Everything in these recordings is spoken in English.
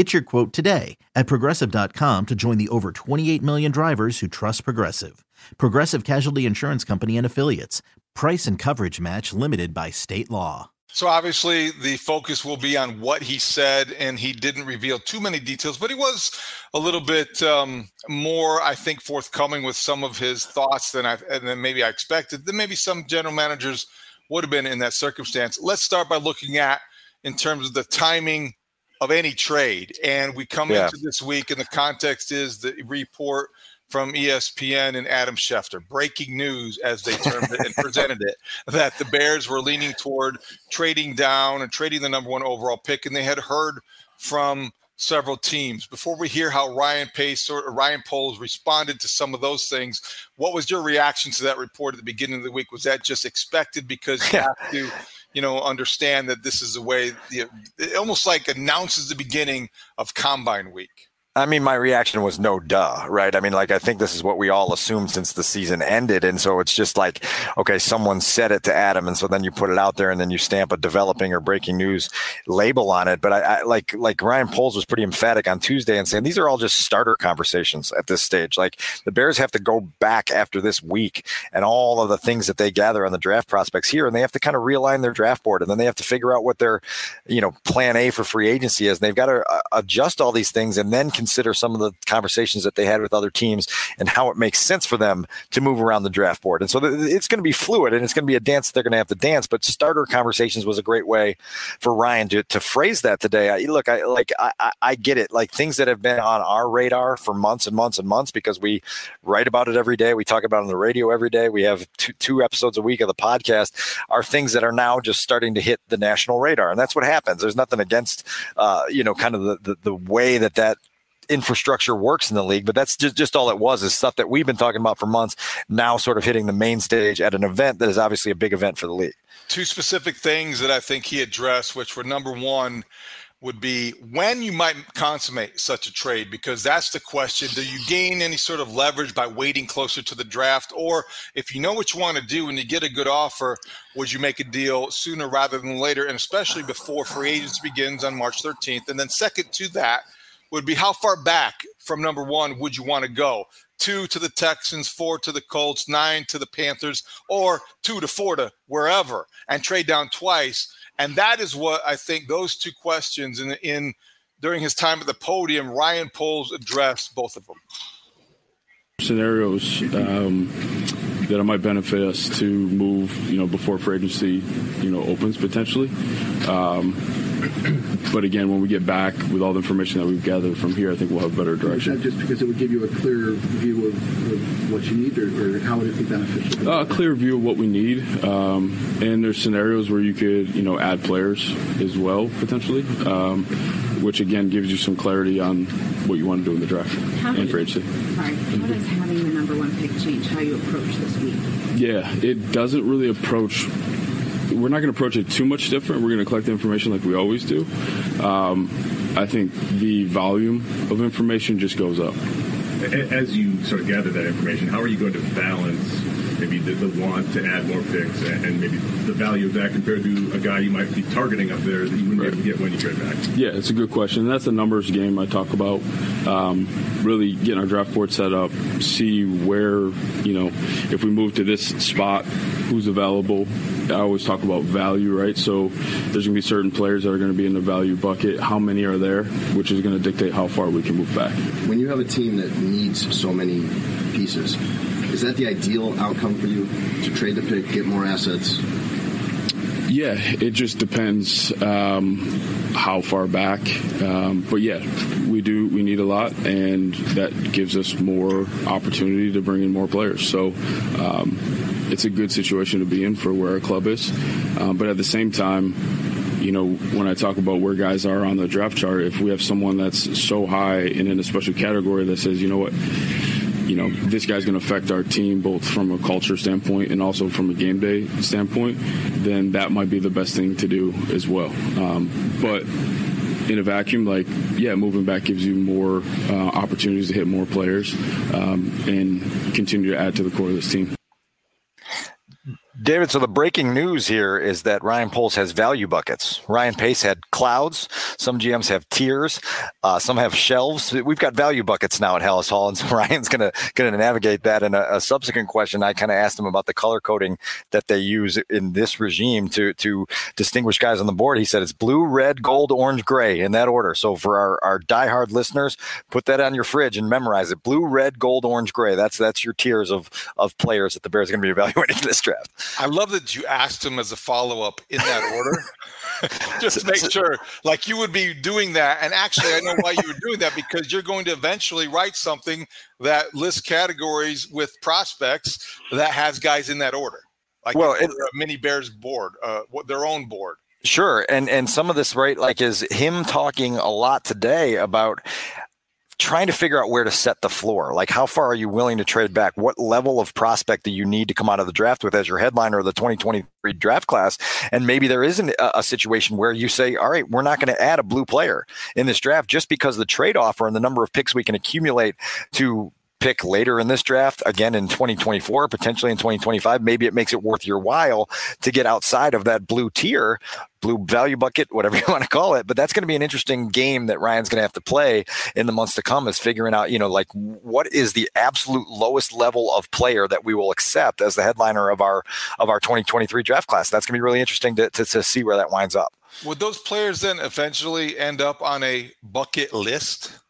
Get your quote today at progressive.com to join the over 28 million drivers who trust Progressive. Progressive Casualty Insurance Company and Affiliates. Price and coverage match limited by state law. So obviously the focus will be on what he said, and he didn't reveal too many details, but he was a little bit um, more, I think, forthcoming with some of his thoughts than I than maybe I expected. Than maybe some general managers would have been in that circumstance. Let's start by looking at in terms of the timing of any trade. And we come yeah. into this week, and the context is the report from ESPN and Adam Schefter. Breaking news, as they termed it and presented it, that the Bears were leaning toward trading down and trading the number one overall pick, and they had heard from several teams. Before we hear how Ryan Pace or Ryan Poles responded to some of those things, what was your reaction to that report at the beginning of the week? Was that just expected because you have to you know, understand that this is the way the, it almost like announces the beginning of Combine Week. I mean, my reaction was no duh, right? I mean, like, I think this is what we all assumed since the season ended. And so it's just like, okay, someone said it to Adam. And so then you put it out there and then you stamp a developing or breaking news label on it. But I, I like, like Ryan Poles was pretty emphatic on Tuesday and saying these are all just starter conversations at this stage. Like, the Bears have to go back after this week and all of the things that they gather on the draft prospects here. And they have to kind of realign their draft board. And then they have to figure out what their, you know, plan A for free agency is. And they've got to uh, adjust all these things and then consider some of the conversations that they had with other teams and how it makes sense for them to move around the draft board. And so it's going to be fluid and it's going to be a dance they're going to have to dance. But starter conversations was a great way for Ryan to, to phrase that today. I, look, I like I, I get it. Like things that have been on our radar for months and months and months because we write about it every day. We talk about it on the radio every day. We have two, two episodes a week of the podcast are things that are now just starting to hit the national radar. And that's what happens. There's nothing against, uh, you know, kind of the, the, the way that that infrastructure works in the league, but that's just, just all it was is stuff that we've been talking about for months, now sort of hitting the main stage at an event that is obviously a big event for the league. Two specific things that I think he addressed, which were number one, would be when you might consummate such a trade because that's the question. Do you gain any sort of leverage by waiting closer to the draft? Or if you know what you want to do and you get a good offer would you make a deal sooner rather than later and especially before free agency begins on march 13th and then second to that would be how far back from number one would you want to go? Two to the Texans, four to the Colts, nine to the Panthers, or two to four to wherever and trade down twice. And that is what I think those two questions in, in during his time at the podium, Ryan Poles addressed both of them. Scenarios um, that it might benefit us to move, you know, before free agency, you know, opens potentially. Um, but again, when we get back with all the information that we've gathered from here, I think we'll have better direction. just because it would give you a clear view of, of what you need, or, or, how would it be beneficial? Uh, a clear view of what we need, um, and there's scenarios where you could, you know, add players as well potentially, um, which again gives you some clarity on what you want to do in the draft how and free agency. Sorry, how does having the number one pick change how you approach this week? Yeah, it doesn't really approach we're not going to approach it too much different. We're going to collect the information like we always do. Um, I think the volume of information just goes up. As you sort of gather that information, how are you going to balance maybe the, the want to add more picks and, and, maybe the value of that compared to a guy you might be targeting up there that you wouldn't right. be able to get when you trade back? Yeah, it's a good question. That's the numbers game I talk about. Um, really getting our draft board set up, see where, you know, if we move to this spot, who's available. I always talk about value, right? So there's going to be certain players that are going to be in the value bucket. How many are there, which is going to dictate how far we can move back. When you have a team that needs so many pieces, Is that the ideal outcome for you to trade the pick, get more assets? Yeah, it just depends um, how far back. Um, but yeah, we do. We need a lot, and that gives us more opportunity to bring in more players. So um, it's a good situation to be in for where our club is. Um, but at the same time, you know, when I talk about where guys are on the draft chart, if we have someone that's so high and in a special category that says, you know what you know, this guy's going to affect our team both from a culture standpoint and also from a game day standpoint, then that might be the best thing to do as well. Um, but in a vacuum, like, yeah, moving back gives you more uh, opportunities to hit more players um, and continue to add to the core of this team. David, so the breaking news here is that Ryan Poles has value buckets. Ryan Pace had clouds. Some GMs have tiers. Uh, some have shelves. We've got value buckets now at Halas Hall, and so Ryan's gonna gonna navigate that. And a, a subsequent question, I kind of asked him about the color coding that they use in this regime to to distinguish guys on the board. He said it's blue, red, gold, orange, gray in that order. So for our our diehard listeners, put that on your fridge and memorize it: blue, red, gold, orange, gray. That's that's your tiers of of players that the Bears are to be evaluating in this draft. I love that you asked him as a follow up in that order. Just to make sure, like you would be doing that. And actually, I know why you were doing that because you're going to eventually write something that lists categories with prospects that has guys in that order, like well, it, a mini Bears board, uh, their own board. Sure, and and some of this right, like is him talking a lot today about trying to figure out where to set the floor. Like, how far are you willing to trade back? What level of prospect do you need to come out of the draft with as your headliner of the 2023 draft class? And maybe there isn't a, a situation where you say, all right, we're not going to add a blue player in this draft just because the trade offer and the number of picks we can accumulate to pick later in this draft, again in 2024, potentially in 2025, maybe it makes it worth your while to get outside of that blue tier, blue value bucket, whatever you want to call it. But that's going to be an interesting game that Ryan's going to have to play in the months to come is figuring out, you know, like what is the absolute lowest level of player that we will accept as the headliner of our of our 2023 draft class. That's going to be really interesting to, to, to see where that winds up. Would those players then eventually end up on a bucket list?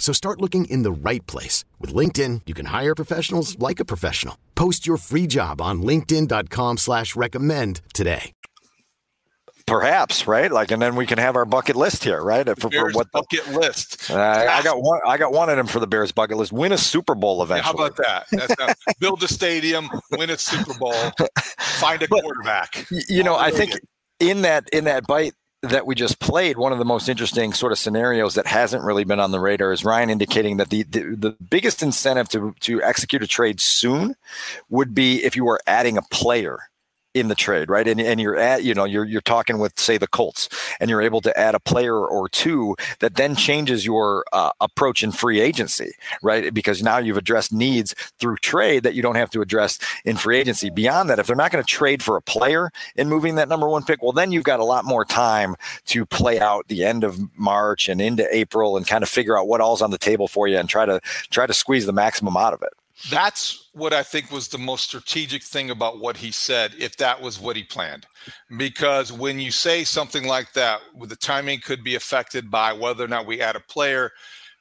So start looking in the right place. With LinkedIn, you can hire professionals like a professional. Post your free job on linkedin.com slash recommend today. Perhaps, right? Like, and then we can have our bucket list here, right? For, for what bucket list? Uh, I got one. I got one of them for the Bears bucket list. Win a Super Bowl eventually. Yeah, how about that? That's not, build a stadium, win a Super Bowl, find a but, quarterback. You know, I think in that in that bite that we just played, one of the most interesting sort of scenarios that hasn't really been on the radar is Ryan indicating that the, the, the, biggest incentive to, to execute a trade soon would be if you were adding a player in the trade, right? And, and you're at, you know, you're, you're talking with say the Colts and you're able to add a player or two that then changes your uh, approach in free agency, right? Because now you've addressed needs through trade that you don't have to address in free agency. Beyond that, if they're not going to trade for a player in moving that number one pick, well, then you've got a lot more time to play out the end of March and into April and kind of figure out what all's on the table for you and try to try to squeeze the maximum out of it. That's what I think was the most strategic thing about what he said, if that was what he planned. Because when you say something like that, the timing could be affected by whether or not we add a player,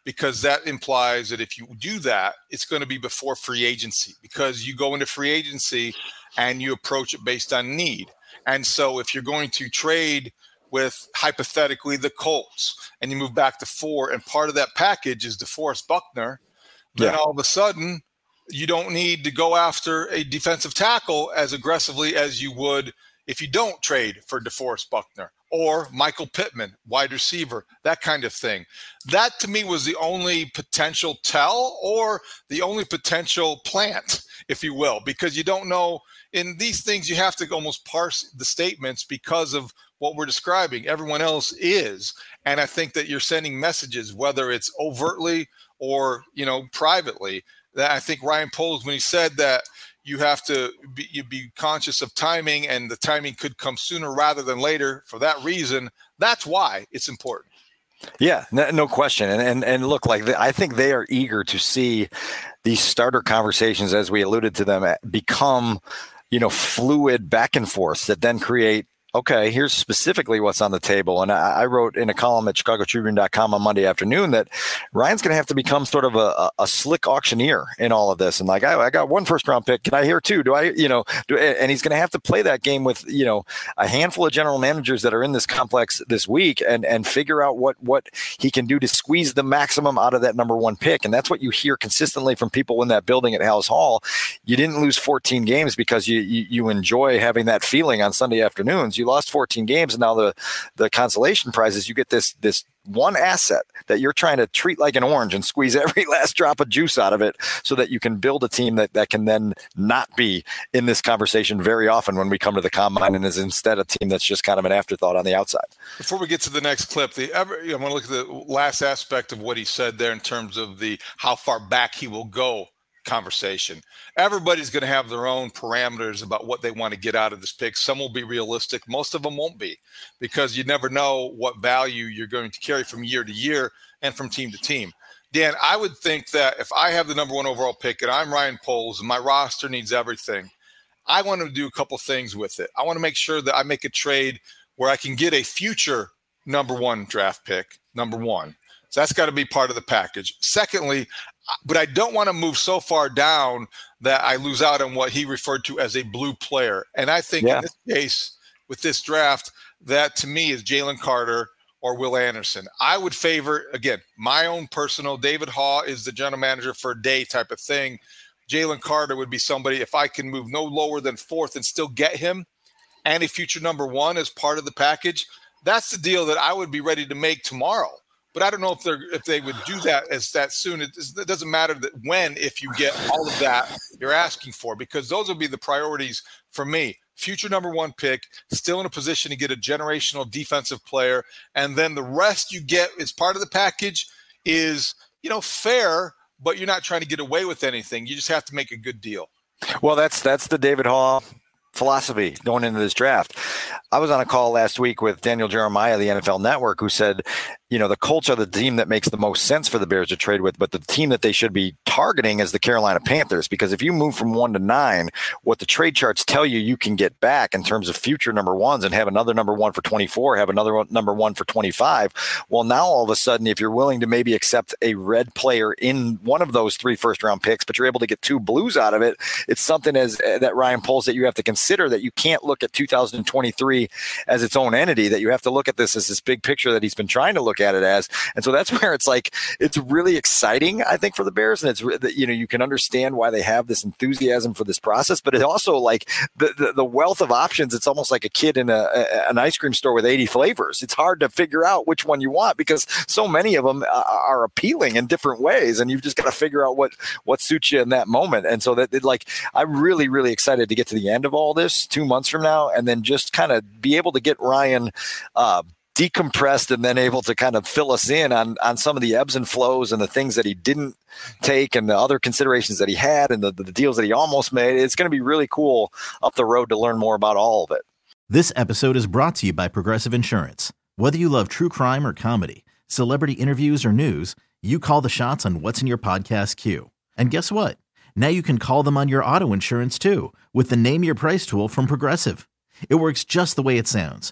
because that implies that if you do that, it's going to be before free agency, because you go into free agency and you approach it based on need. And so if you're going to trade with hypothetically the Colts and you move back to four, and part of that package is DeForest Buckner, then yeah. all of a sudden you don't need to go after a defensive tackle as aggressively as you would if you don't trade for DeForest Buckner or Michael Pittman, wide receiver, that kind of thing. That to me was the only potential tell or the only potential plant, if you will, because you don't know in these things you have to almost parse the statements because of what we're describing. Everyone else is. And I think that you're sending messages, whether it's overtly or, you know, privately. That I think Ryan Poles, when he said that you have to be, you be conscious of timing and the timing could come sooner rather than later for that reason, that's why it's important. Yeah, no, question. And, and and look, like I think they are eager to see these starter conversations, as we alluded to them, become you know fluid back and forth that then create okay, here's specifically what's on the table. And I, I wrote in a column at ChicagoTribune.com on Monday afternoon that Ryan's going to have to become sort of a, a, slick auctioneer in all of this. And like, I, I, got one first round pick. Can I hear two? Do I, you know, do, and he's going to have to play that game with, you know, a handful of general managers that are in this complex this week and, and figure out what, what he can do to squeeze the maximum out of that number one pick. And that's what you hear consistently from people in that building at Halas Hall. You didn't lose 14 games because you, you, you enjoy having that feeling on Sunday afternoons you lost 14 games, and now the the consolation prize is you get this this one asset that you're trying to treat like an orange and squeeze every last drop of juice out of it so that you can build a team that, that can then not be in this conversation very often when we come to the combine and is instead a team that's just kind of an afterthought on the outside. Before we get to the next clip, the ever I want to look at the last aspect of what he said there in terms of the how far back he will go conversation. Everybody's going to have their own parameters about what they want to get out of this pick. Some will be realistic, most of them won't be, because you never know what value you're going to carry from year to year and from team to team. Dan, I would think that if I have the number one overall pick and I'm Ryan Poles and my roster needs everything, I want to do a couple things with it. I want to make sure that I make a trade where I can get a future number one draft pick, number one. So that's got to be part of the package. Secondly, but I don't want to move so far down that I lose out on what he referred to as a blue player. And I think yeah. in this case, with this draft, that to me is Jalen Carter or Will Anderson. I would favor, again, my own personal David Haugh is the general manager for a day type of thing. Jalen Carter would be somebody, if I can move no lower than fourth and still get him and a future number one as part of the package, that's the deal that I would be ready to make tomorrow. But I don't know if they're if they would do that as that soon. It, it doesn't matter that when if you get all of that you're asking for because those will be the priorities for me. Future number one pick, still in a position to get a generational defensive player, and then the rest you get as part of the package is you know fair, but you're not trying to get away with anything. You just have to make a good deal. Well, that's that's the David Haugh philosophy going into this draft. I was on a call last week with Daniel Jeremiah, the NFL Network, who said you know, the Colts are the team that makes the most sense for the Bears to trade with, but the team that they should be targeting is the Carolina Panthers because if you move from one to nine, what the trade charts tell you you can get back in terms of future number ones and have another number one for 24, have another one, number one for 25. Well, now all of a sudden, if you're willing to maybe accept a red player in one of those three first round picks, but you're able to get two blues out of it, it's something as uh, that Ryan Poles that you have to consider that you can't look at 2023 as its own entity, that you have to look at this as this big picture that he's been trying to look look at it as. And so that's where it's like it's really exciting, I think, for the Bears, and it's you know you can understand why they have this enthusiasm for this process, but it also like the, the, the wealth of options. It's almost like a kid in a, a, an ice cream store with 80 flavors. It's hard to figure out which one you want because so many of them are appealing in different ways, and you've just got to figure out what what suits you in that moment. And so that it, like I'm really really excited to get to the end of all this two months from now, and then just kind of be able to get Ryan. Uh, decompressed and then able to kind of fill us in on on some of the ebbs and flows and the things that he didn't take and the other considerations that he had and the, the deals that he almost made. It's going to be really cool up the road to learn more about all of it. This episode is brought to you by Progressive Insurance. Whether you love true crime or comedy, celebrity interviews or news, you call the shots on what's in your podcast queue. And guess what? Now you can call them on your auto insurance too with the Name Your Price tool from Progressive. It works just the way it sounds